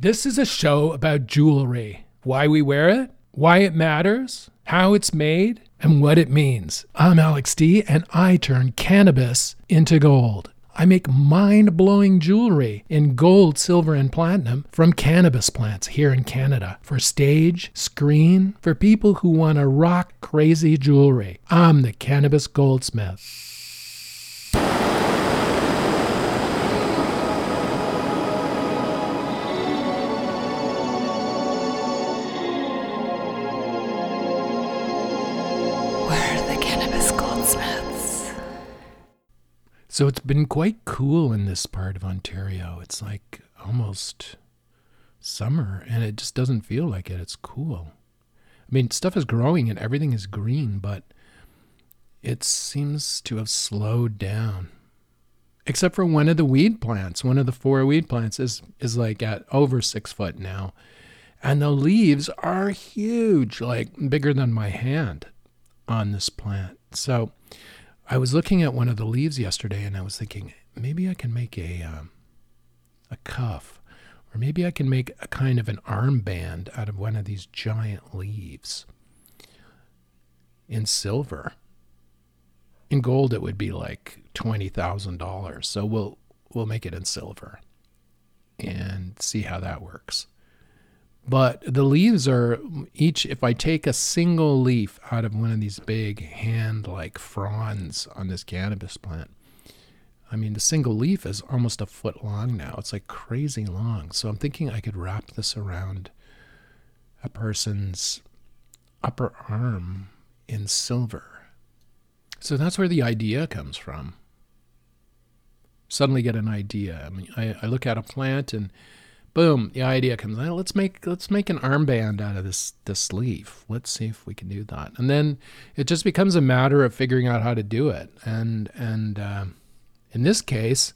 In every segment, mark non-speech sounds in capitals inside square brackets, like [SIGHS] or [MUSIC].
This is a show about jewelry, why we wear it, why it matters, how it's made, and what it means. I'm Alex D, and I turn cannabis into gold. I make mind blowing jewelry in gold, silver, and platinum from cannabis plants here in Canada for stage, screen, for people who want to rock crazy jewelry. I'm the cannabis goldsmith. So it's been quite cool in this part of Ontario. It's like almost summer and it just doesn't feel like it. It's cool. I mean, stuff is growing and everything is green, but it seems to have slowed down. Except for one of the weed plants. One of the four weed plants is, is like at over six foot now. And the leaves are huge, like bigger than my hand on this plant. So I was looking at one of the leaves yesterday and I was thinking maybe I can make a um, a cuff or maybe I can make a kind of an armband out of one of these giant leaves in silver. In gold it would be like $20,000. So we'll we'll make it in silver and see how that works. But the leaves are each, if I take a single leaf out of one of these big hand like fronds on this cannabis plant, I mean, the single leaf is almost a foot long now. It's like crazy long. So I'm thinking I could wrap this around a person's upper arm in silver. So that's where the idea comes from. Suddenly get an idea. I mean, I, I look at a plant and boom, the idea comes. "Oh, let's make let's make an armband out of this this leaf. Let's see if we can do that. And then it just becomes a matter of figuring out how to do it. And and uh, in this case,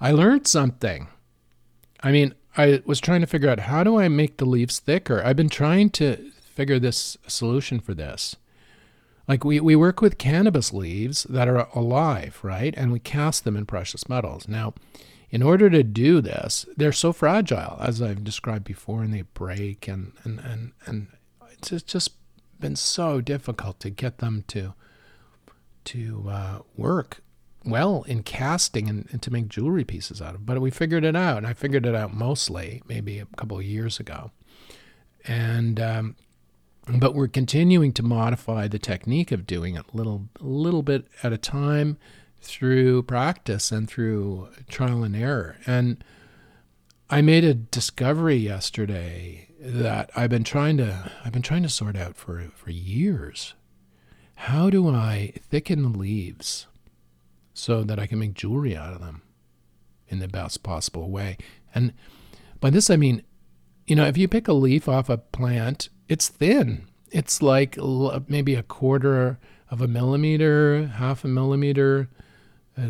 I learned something. I mean, I was trying to figure out how do I make the leaves thicker. I've been trying to figure this solution for this. Like we, we work with cannabis leaves that are alive, right? And we cast them in precious metals. Now, in order to do this, they're so fragile, as I've described before, and they break, and and and, and it's just- been so difficult to get them to to uh, work well in casting and, and to make jewelry pieces out of. But we figured it out, and I figured it out mostly maybe a couple of years ago, and. Um, but we're continuing to modify the technique of doing it little little bit at a time through practice and through trial and error. And I made a discovery yesterday that I've been trying to I've been trying to sort out for for years. How do I thicken the leaves so that I can make jewelry out of them in the best possible way? And by this I mean, you know, if you pick a leaf off a plant, it's thin. It's like maybe a quarter of a millimeter, half a millimeter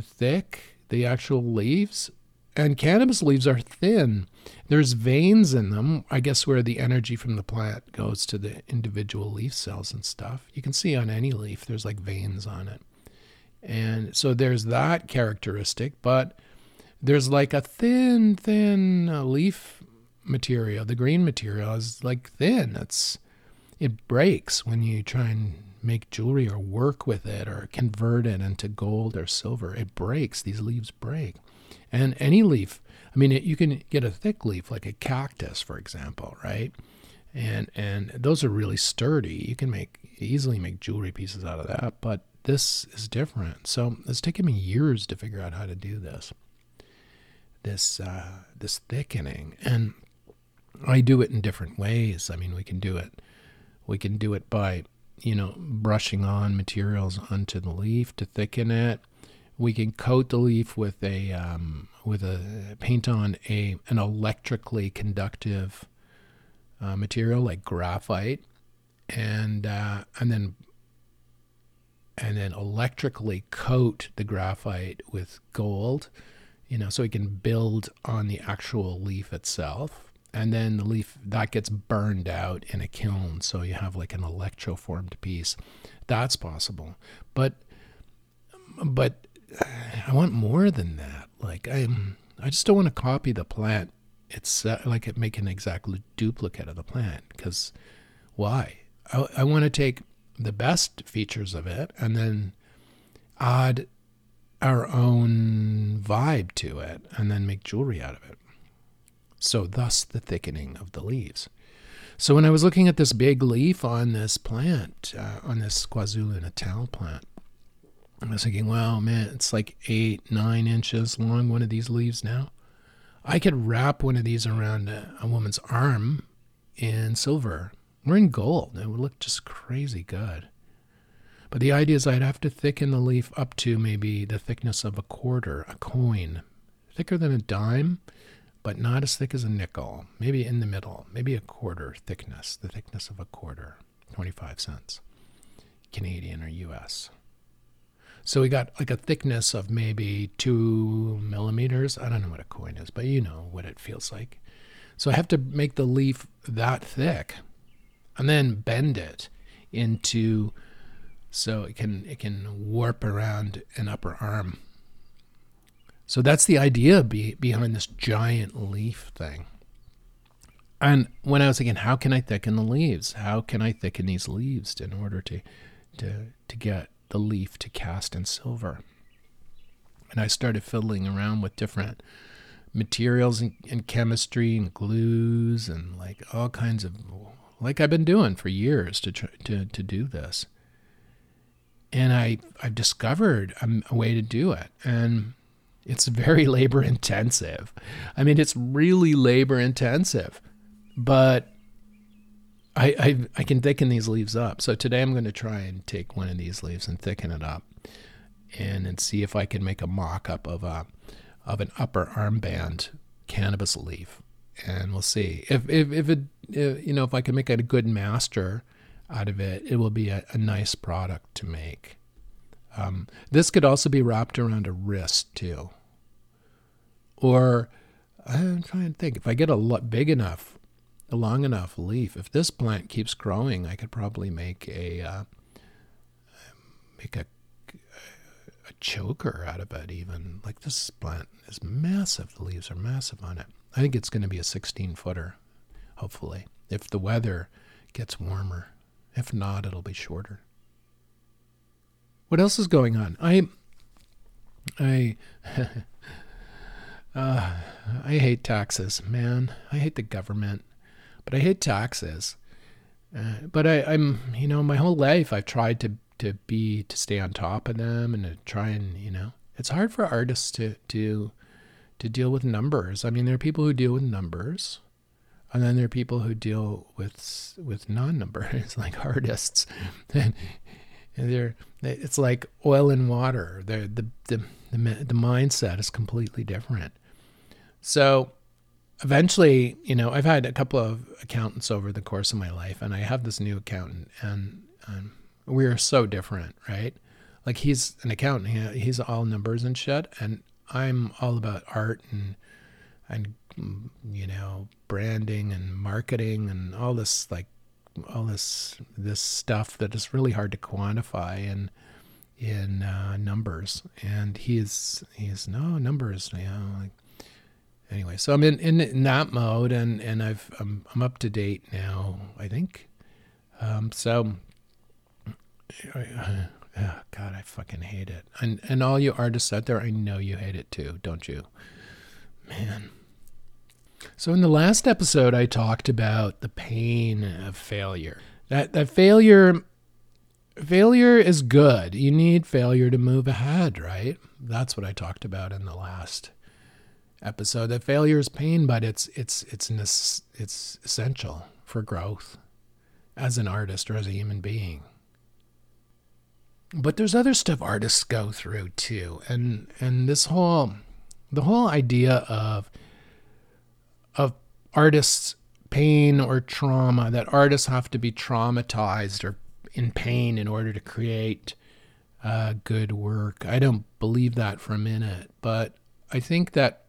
thick, the actual leaves. And cannabis leaves are thin. There's veins in them, I guess, where the energy from the plant goes to the individual leaf cells and stuff. You can see on any leaf, there's like veins on it. And so there's that characteristic, but there's like a thin, thin uh, leaf material. The green material is like thin. It's it breaks when you try and make jewelry or work with it or convert it into gold or silver. It breaks. These leaves break. And any leaf, I mean, it, you can get a thick leaf like a cactus, for example, right? And and those are really sturdy. You can make easily make jewelry pieces out of that. But this is different. So it's taken me years to figure out how to do this. This uh, this thickening, and I do it in different ways. I mean, we can do it. We can do it by, you know, brushing on materials onto the leaf to thicken it. We can coat the leaf with a um, with a paint on a an electrically conductive uh, material like graphite, and uh, and then and then electrically coat the graphite with gold, you know, so we can build on the actual leaf itself. And then the leaf that gets burned out in a kiln, so you have like an electroformed piece. That's possible, but but I want more than that. Like I'm, I just don't want to copy the plant it's like it make an exact duplicate of the plant because why? I, I want to take the best features of it and then add our own vibe to it and then make jewelry out of it. So, thus the thickening of the leaves. So, when I was looking at this big leaf on this plant, uh, on this KwaZulu Natal plant, I was thinking, wow, man, it's like eight, nine inches long, one of these leaves now. I could wrap one of these around a, a woman's arm in silver or in gold. It would look just crazy good. But the idea is I'd have to thicken the leaf up to maybe the thickness of a quarter, a coin, thicker than a dime, but not as thick as a nickel, maybe in the middle, maybe a quarter thickness, the thickness of a quarter, 25 cents, Canadian or US. So we got like a thickness of maybe two millimeters. I don't know what a coin is, but you know what it feels like. So I have to make the leaf that thick and then bend it into so it can it can warp around an upper arm. So that's the idea be, behind this giant leaf thing. And when I was thinking, how can I thicken the leaves? How can I thicken these leaves in order to to to get the leaf to cast in silver. And I started fiddling around with different materials and, and chemistry and glues and like all kinds of like I've been doing for years to try, to to do this. And I I've discovered a, a way to do it, and it's very [LAUGHS] labor intensive. I mean, it's really labor intensive, but I, I, I can thicken these leaves up. So today I'm going to try and take one of these leaves and thicken it up, and and see if I can make a mock-up of a of an upper armband cannabis leaf, and we'll see if if if it if, you know if I can make a good master out of it, it will be a, a nice product to make. Um, this could also be wrapped around a wrist too, or I'm trying to think if I get a lot big enough a long enough leaf. If this plant keeps growing, I could probably make a uh, make a a choker out of it. Even like this plant is massive. The leaves are massive on it. I think it's going to be a 16 footer. Hopefully, if the weather gets warmer. If not, it'll be shorter. What else is going on? I I [LAUGHS] uh, I hate taxes, man. I hate the government but I hate taxes. Uh, but I, I'm, you know, my whole life I've tried to to be to stay on top of them and to try and, you know, it's hard for artists to to to deal with numbers. I mean, there are people who deal with numbers, and then there are people who deal with with non-numbers, [LAUGHS] like artists, [LAUGHS] and they're it's like oil and water. They're, the the the the mindset is completely different. So eventually, you know, I've had a couple of accountants over the course of my life, and I have this new accountant, and um, we are so different, right? Like he's an accountant, he, he's all numbers and shit, and I'm all about art and and you know branding and marketing and all this like all this this stuff that is really hard to quantify and in uh, numbers. And he's he's no numbers, you know, like anyway, so I'm in, in, in that mode, and and I've I'm, I'm up to date now. I think. Um, so. [SIGHS] Uh, oh God, I fucking hate it. And and all you artists out there, I know you hate it too, don't you? Man. So in the last episode, I talked about the pain of failure. That that failure failure is good. You need failure to move ahead, right? That's what I talked about in the last episode that failure is pain, but it's it's it's it's essential for growth as an artist or as a human being. But there's other stuff artists go through too, and and this whole the whole idea of of artists pain or trauma that artists have to be traumatized or in pain in order to create uh, good work. I don't believe that for a minute, but I think that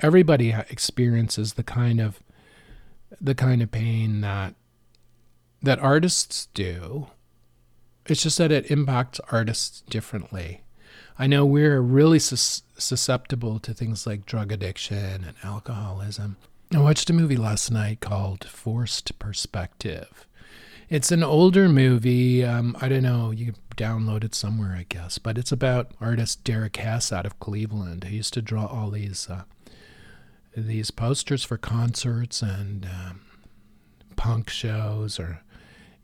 everybody experiences the kind of the kind of pain that that artists do. It's just that it impacts artists differently. I know we're really sus- susceptible to things like drug addiction and alcoholism. I watched a movie last night called Forced Perspective. It's an older movie. Um, I don't know. You download it somewhere, I guess. But it's about artist Derek Hess out of Cleveland. He used to draw all these uh, these posters for concerts and um, punk shows or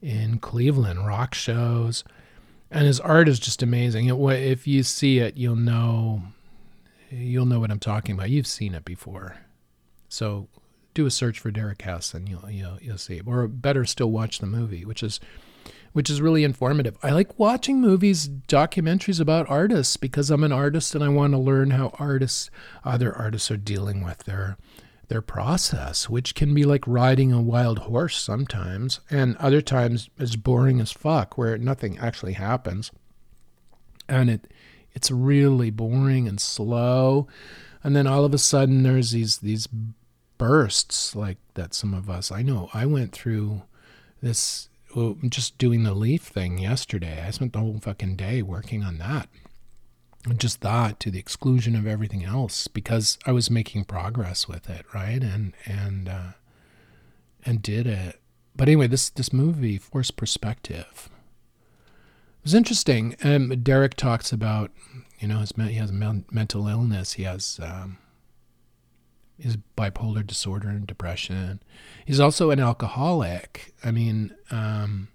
in Cleveland rock shows and his art is just amazing. It, if you see it, you'll know you'll know what I'm talking about. You've seen it before, so do a search for Derek Hess and you'll you'll, you'll see. Or better still, watch the movie, which is which is really informative. I like watching movies, documentaries about artists because I'm an artist and I want to learn how artists, other artists, are dealing with their their process, which can be like riding a wild horse sometimes, and other times is boring as fuck, where nothing actually happens, and it it's really boring and slow, and then all of a sudden there's these these bursts like that. Some of us, I know, I went through this just doing the leaf thing yesterday. I spent the whole fucking day working on that just that to the exclusion of everything else because I was making progress with it, right? And and uh, and did it. But anyway, this this movie Forced Perspective was interesting. Um, Derek talks about you know his he has mental illness. He has um, his bipolar disorder and depression. He's also an alcoholic. I mean, um,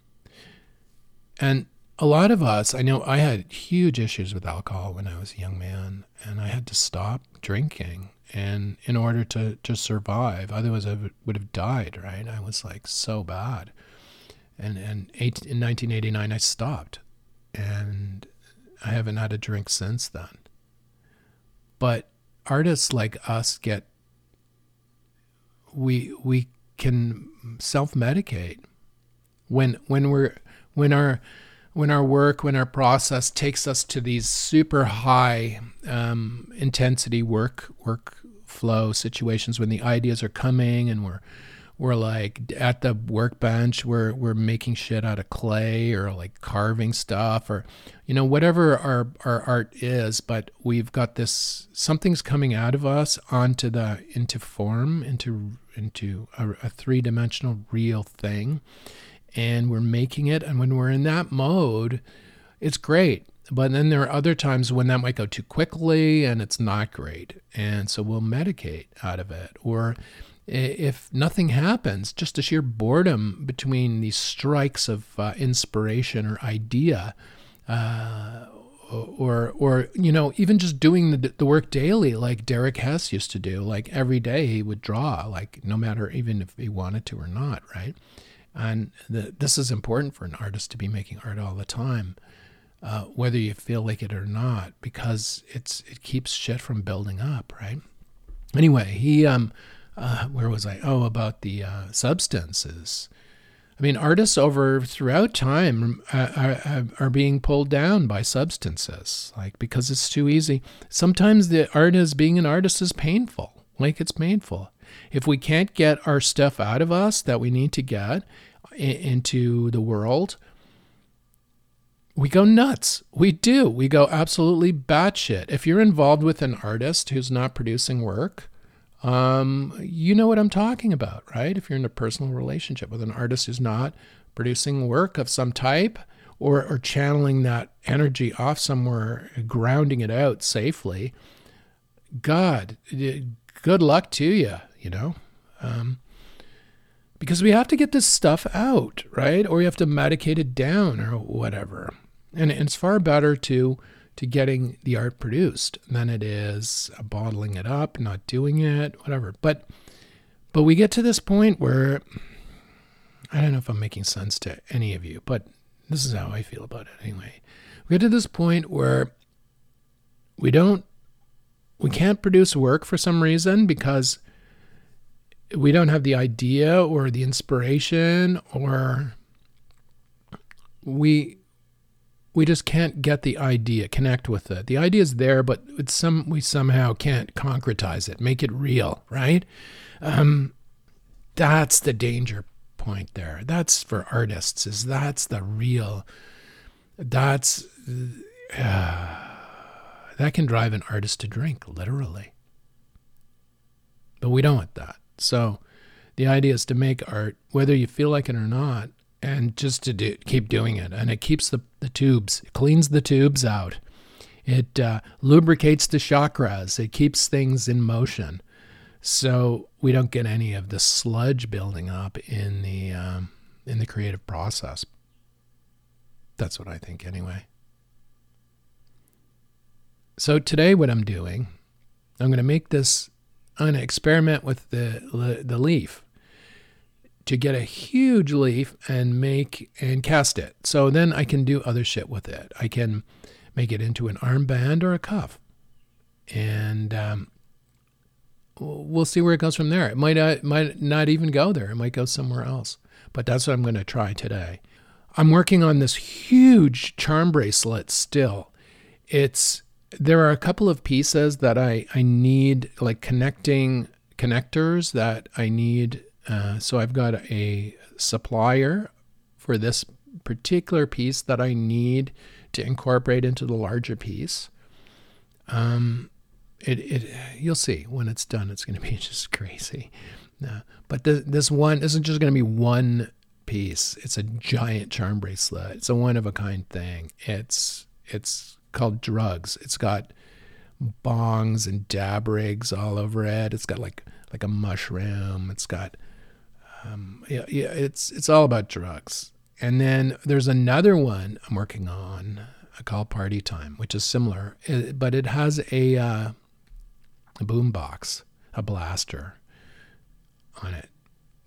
and a lot of us, I know I had huge issues with alcohol when I was a young man, and I had to stop drinking and in order to, to survive. Otherwise, I would have died, right? I was like so bad. And, and eight, in 1989, I stopped, and I haven't had a drink since then. But artists like us get, we, we can self medicate when, when we're, when our, when our work, when our process takes us to these super high um, intensity work workflow situations, when the ideas are coming and we're we're like at the workbench, we're we're making shit out of clay or like carving stuff or you know whatever our our art is, but we've got this something's coming out of us onto the into form into into a, a three dimensional real thing and we're making it. And when we're in that mode, it's great. But then there are other times when that might go too quickly and it's not great. And so we'll medicate out of it. Or if nothing happens, just a sheer boredom between these strikes of uh, inspiration or idea, uh, or or you know even just doing the, the work daily like Derek Hess used to do like every day he would draw like no matter even if he wanted to or not right and the, this is important for an artist to be making art all the time, uh, whether you feel like it or not, because it's it keeps shit from building up, right? Anyway, he um, uh, where was I? Oh, about the uh, substances. I mean, artists over throughout time uh, are, are, being pulled down by substances, like because it's too easy. Sometimes the art as being an artist is painful, like it's painful. If we can't get our stuff out of us that we need to get into the world, we go nuts. We do. We go absolutely batshit. If you're involved with an artist who's not producing work, um, you know what I'm talking about, right? If you're in a personal relationship with an artist who's not producing work of some type or, or channeling that energy off somewhere, grounding it out safely, God, good luck to you you know? Um, because we have to get this stuff out, right? Or you have to medicate it down or whatever. And it's far better to to getting the art produced than it is bottling it up, not doing it, whatever. But but we get to this point where I don't know if I'm making sense to any of you, but this is how I feel about it anyway. We get to this point where we don't we can't produce work for some reason because we don't have the idea or the inspiration or we we just can't get the idea connect with it the idea is there but it's some we somehow can't concretize it make it real right um, that's the danger point there that's for artists is that's the real that's uh, [SIGHS] that can drive an artist to drink, literally. But we don't want that. So the idea is to make art, whether you feel like it or not, and just to do, keep doing it. And it keeps the, the tubes, it cleans the tubes out. It uh, lubricates the chakras. It keeps things in motion, so we don't get any of the sludge building up in the um, in the creative process. That's what I think, anyway. So today, what I'm doing, I'm going to make this. I'm going to experiment with the the leaf to get a huge leaf and make and cast it. So then I can do other shit with it. I can make it into an armband or a cuff, and um, we'll see where it goes from there. It might not, might not even go there. It might go somewhere else. But that's what I'm going to try today. I'm working on this huge charm bracelet still. It's there are a couple of pieces that I, I need, like connecting connectors that I need. Uh, so I've got a supplier for this particular piece that I need to incorporate into the larger piece. Um, it, it you'll see when it's done. It's going [LAUGHS] to be just crazy. Uh, but the, this one isn't just going to be one piece. It's a giant charm bracelet. It's a one of a kind thing. It's it's called drugs. It's got bongs and dab rigs all over it. It's got like like a mushroom. It's got um, yeah, yeah, it's it's all about drugs. And then there's another one I'm working on called Party Time, which is similar, but it has a uh, a boom box, a blaster on it.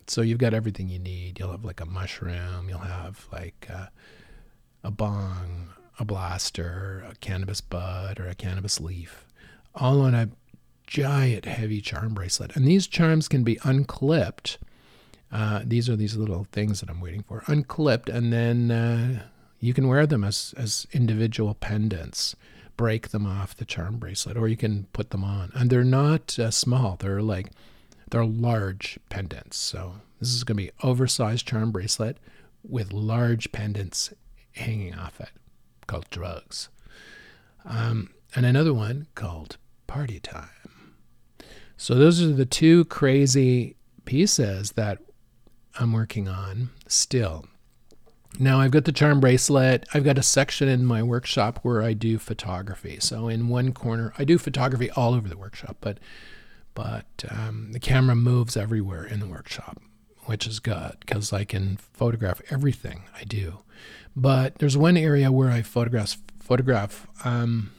So you've got everything you need. You'll have like a mushroom. You'll have like uh, a bong, a blaster, a cannabis bud, or a cannabis leaf, all on a giant heavy charm bracelet. And these charms can be unclipped. Uh, these are these little things that I'm waiting for, unclipped, and then uh, you can wear them as as individual pendants. Break them off the charm bracelet, or you can put them on. And they're not uh, small; they're like they're large pendants. So this is going to be oversized charm bracelet with large pendants hanging off it called drugs. Um, and another one called Party Time. So those are the two crazy pieces that I'm working on still. Now I've got the charm bracelet. I've got a section in my workshop where I do photography. So in one corner, I do photography all over the workshop, but but um, the camera moves everywhere in the workshop, which is good because I can photograph everything I do. But there's one area where I photograph photograph um,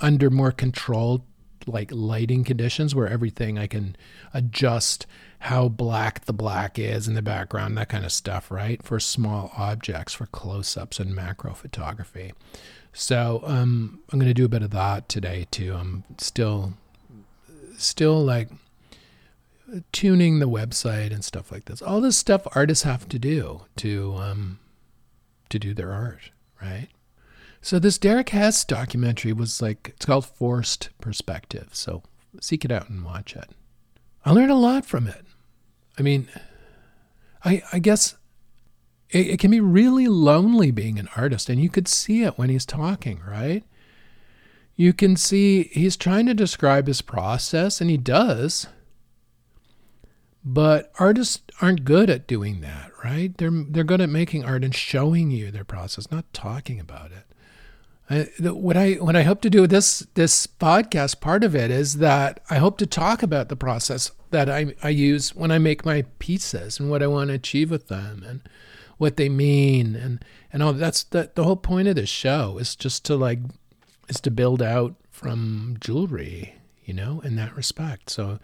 under more controlled like lighting conditions where everything I can adjust how black the black is in the background, that kind of stuff, right? For small objects, for close ups and macro photography. So um, I'm going to do a bit of that today too. I'm still, still like tuning the website and stuff like this. All this stuff artists have to do to um, to do their art, right? So this Derek Hess documentary was like it's called Forced Perspective. So seek it out and watch it. I learned a lot from it. I mean, I I guess it, it can be really lonely being an artist, and you could see it when he's talking, right? You can see he's trying to describe his process, and he does. But artists aren't good at doing that, right? They're they're good at making art and showing you their process, not talking about it. What I what I hope to do with this this podcast, part of it is that I hope to talk about the process that I, I use when I make my pieces and what I want to achieve with them and what they mean and and all that's the the whole point of this show is just to like is to build out from jewelry, you know, in that respect. So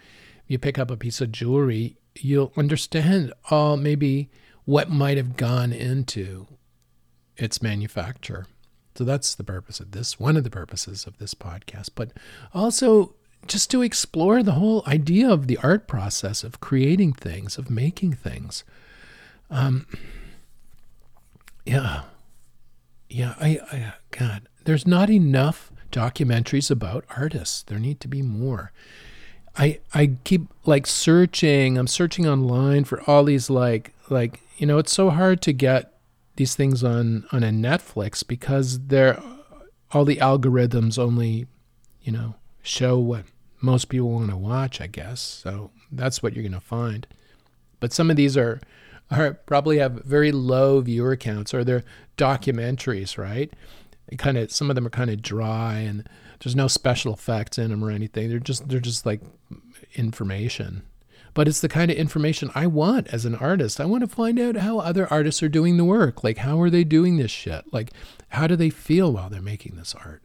you pick up a piece of jewelry, you'll understand all maybe what might have gone into its manufacture. So that's the purpose of this, one of the purposes of this podcast, but also just to explore the whole idea of the art process of creating things, of making things. Um, yeah. Yeah, I, I, God, there's not enough documentaries about artists. There need to be more. I I keep like searching. I'm searching online for all these like like you know it's so hard to get these things on on a Netflix because they're all the algorithms only you know, show what most people want to watch, I guess. So that's what you're going to find. But some of these are are probably have very low viewer counts or they're documentaries, right? Kind of some of them are kind of dry and there's no special effects in them or anything. They're just they're just like information. But it's the kind of information I want as an artist. I want to find out how other artists are doing the work. Like how are they doing this shit? Like how do they feel while they're making this art?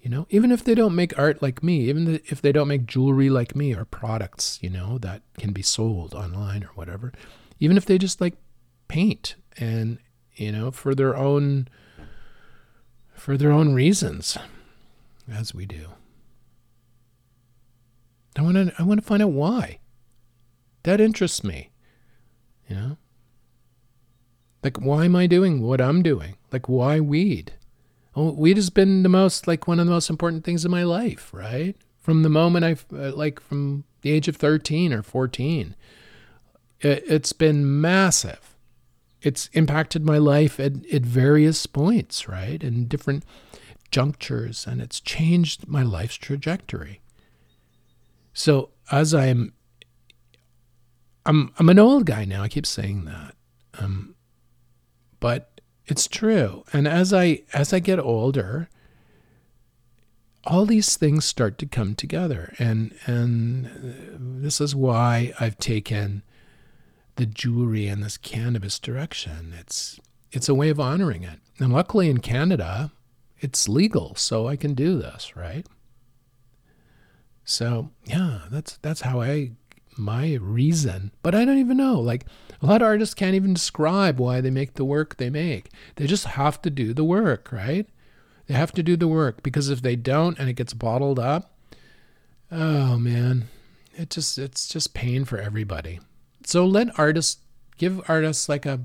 You know, even if they don't make art like me, even if they don't make jewelry like me or products, you know, that can be sold online or whatever, even if they just like paint and, you know, for their own for their own reasons, as we do. I want to I want to find out why. That interests me. You know? Like why am I doing what I'm doing? Like why weed? Oh, weed has been the most like one of the most important things in my life, right? From the moment I uh, like from the age of 13 or 14. It, it's been massive. It's impacted my life at, at various points, right? And different junctures, and it's changed my life's trajectory. So as I'm I'm I'm an old guy now. I keep saying that. Um, but it's true. And as I as I get older, all these things start to come together. And and this is why I've taken the jewelry and this cannabis direction. It's it's a way of honoring it. And luckily in Canada, it's legal, so I can do this, right? So yeah, that's that's how I my reason. But I don't even know. Like a lot of artists can't even describe why they make the work they make. They just have to do the work, right? They have to do the work because if they don't and it gets bottled up, oh man, it just it's just pain for everybody. So let artists give artists like a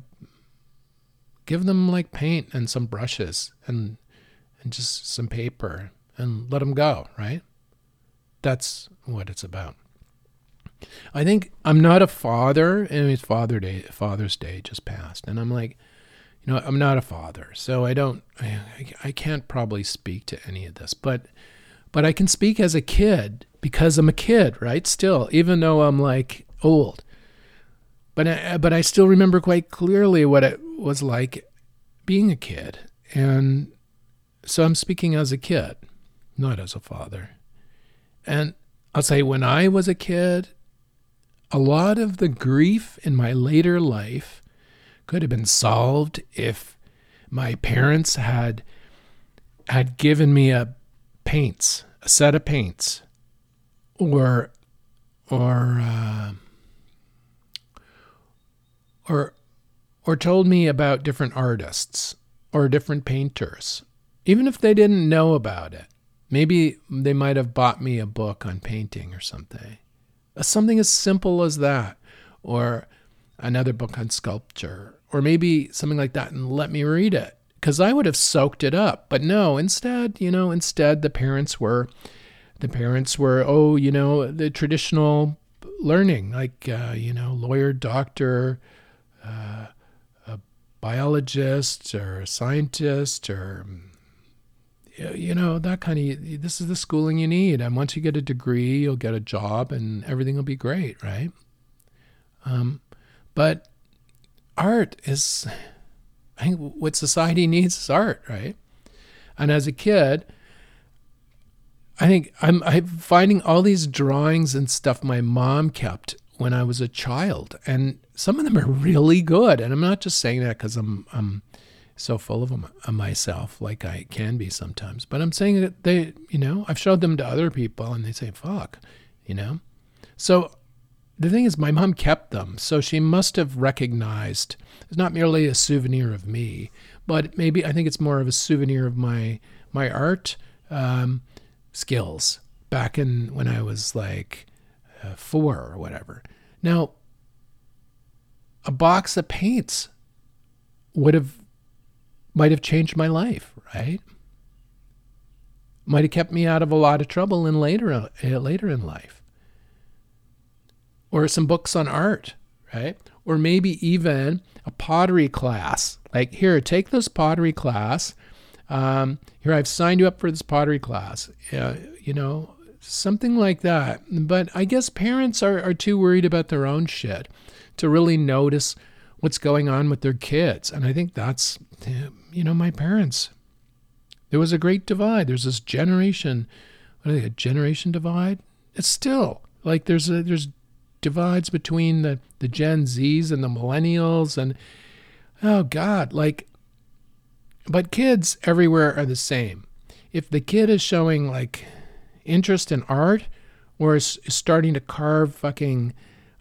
give them like paint and some brushes and and just some paper and let them go, right? That's what it's about. I think I'm not a father, and it's Father Day. Father's Day just passed, and I'm like, you know, I'm not a father, so I don't, I, I can't probably speak to any of this, but, but I can speak as a kid because I'm a kid, right? Still, even though I'm like old, but I, but I still remember quite clearly what it was like being a kid, and so I'm speaking as a kid, not as a father, and I'll say when I was a kid a lot of the grief in my later life could have been solved if my parents had had given me a paints, a set of paints, or or uh, or or told me about different artists or different painters, even if they didn't know about it. Maybe they might have bought me a book on painting or something. Something as simple as that, or another book on sculpture, or maybe something like that, and let me read it. Because I would have soaked it up. But no, instead, you know, instead the parents were, the parents were, oh, you know, the traditional learning, like, uh, you know, lawyer, doctor, uh, a biologist, or a scientist, or you know that kind of this is the schooling you need and once you get a degree you'll get a job and everything will be great right? Um, but art is i think what society needs is art right? And as a kid i think i'm i'm finding all these drawings and stuff my mom kept when i was a child and some of them are really good and i'm not just saying that because i'm i'm so full of, myself like I can be sometimes. But I'm saying that they, you know, I've showed them to other people and they say, fuck, you know? So the thing is, my mom kept them. So she must have recognized it's not merely a souvenir of me, but maybe I think it's more of a souvenir of my, my art um, skills back in when I was like uh, four or whatever. Now, a box of paints would have might have changed my life, right? Might have kept me out of a lot of trouble in later uh, later in life. Or some books on art, right? Or maybe even a pottery class. Like here, take this pottery class. Um, here, I've signed you up for this pottery class. Uh, you know, something like that. But I guess parents are, are too worried about their own shit to really notice what's going on with their kids. And I think that's, you know, my parents. There was a great divide. There's this generation, what are they, a generation divide? It's still like there's a, there's divides between the, the Gen Zs and the millennials and oh God, like but kids everywhere are the same. If the kid is showing like interest in art or is, is starting to carve fucking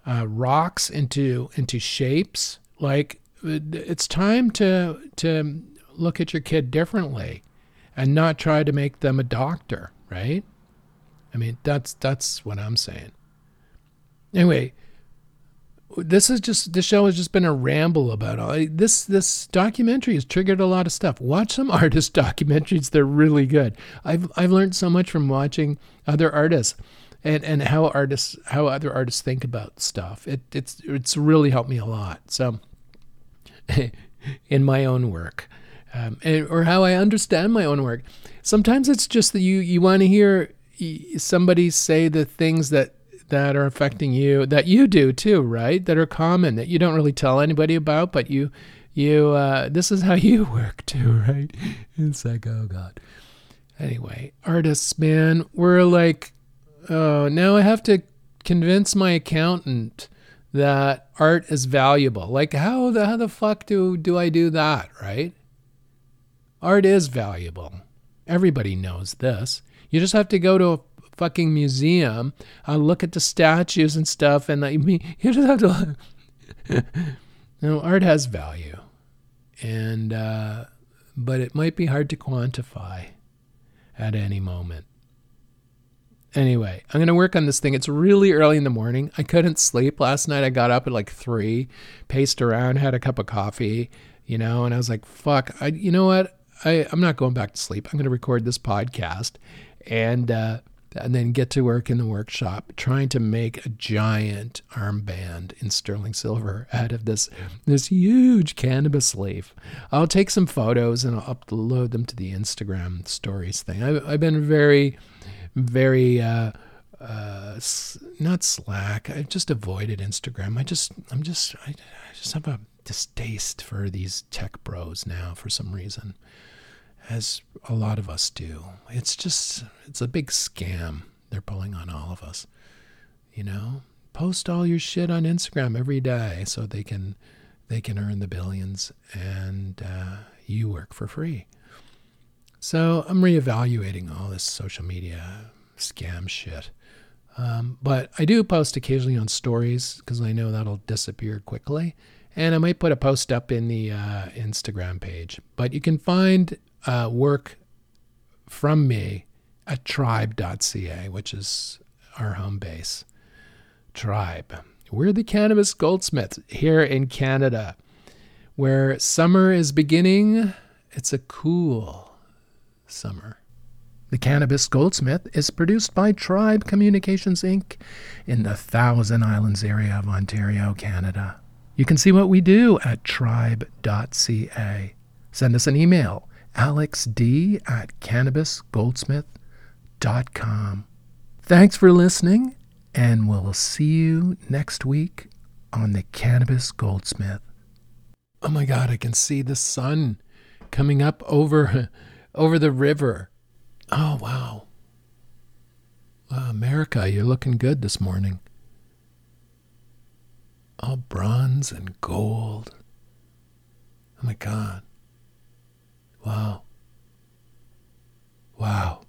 uh, rocks into into shapes, like uh, it's time to to look at your kid differently and not try to make them a doctor, right? I mean, that's that's what I'm saying. Anyway, this is just the show has just been a ramble about all this this documentary has triggered a lot of stuff watch some [LAUGHS] artist documentaries they're really good i've i've learned so much from watching other artists and and how artists how other artists think about stuff it it's it's really helped me a lot so [LAUGHS] in my own work um, and, or how i understand my own work sometimes it's just that you you want to hear somebody say the things that that are affecting you that you do too, right? That are common that you don't really tell anybody about, but you you uh, this is how [LAUGHS] you work too, right? It's like oh god. Anyway, artists, man, we're like, oh, now I have to convince my accountant that art is valuable. Like how the how the fuck do do I do that, right? Art is valuable. Everybody knows this. You just have to go to a fucking museum, I look at the statues and stuff, and I mean, [LAUGHS] you just have to. you [LAUGHS] know, art has value, and uh, but it might be hard to quantify at any moment. Anyway, I'm going to work on this thing. It's really early in the morning. I couldn't sleep last night. I got up at like three, paced around, had a cup of coffee, you know, and I was like, fuck, I, you know what? I, I'm not going back to sleep. I'm going to record this podcast and uh, and then get to work in the workshop trying to make a giant armband in sterling silver out of this this huge cannabis leaf. I'll take some photos and I'll upload them to the Instagram stories thing. I've, I've been very, very uh, uh, not slack. I've just avoided Instagram. I just I'm just I, I just have a distaste for these tech bros now for some reason as a lot of us do. It's just, it's a big scam they're pulling on all of us. You know, post all your shit on Instagram every day so they can, they can earn the billions and uh, you work for free. So I'm reevaluating all this social media scam shit. Um, but I do post occasionally on stories because I know that'll disappear quickly. And I might put a post up in the uh, Instagram page. But you can find uh, work from me at tribe.ca, which is our home base. Tribe. We're the cannabis goldsmiths here in Canada, where summer is beginning. It's a cool summer. The Cannabis Goldsmith is produced by Tribe Communications Inc. in the Thousand Islands area of Ontario, Canada. You can see what we do at tribe.ca. Send us an email alexd at cannabisgoldsmith.com. Thanks for listening, and we'll see you next week on the Cannabis Goldsmith. Oh my God, I can see the sun coming up over, [LAUGHS] over the river. Oh. Wow, America, you're looking good this morning. All bronze and gold. Oh my God. Wow. Wow.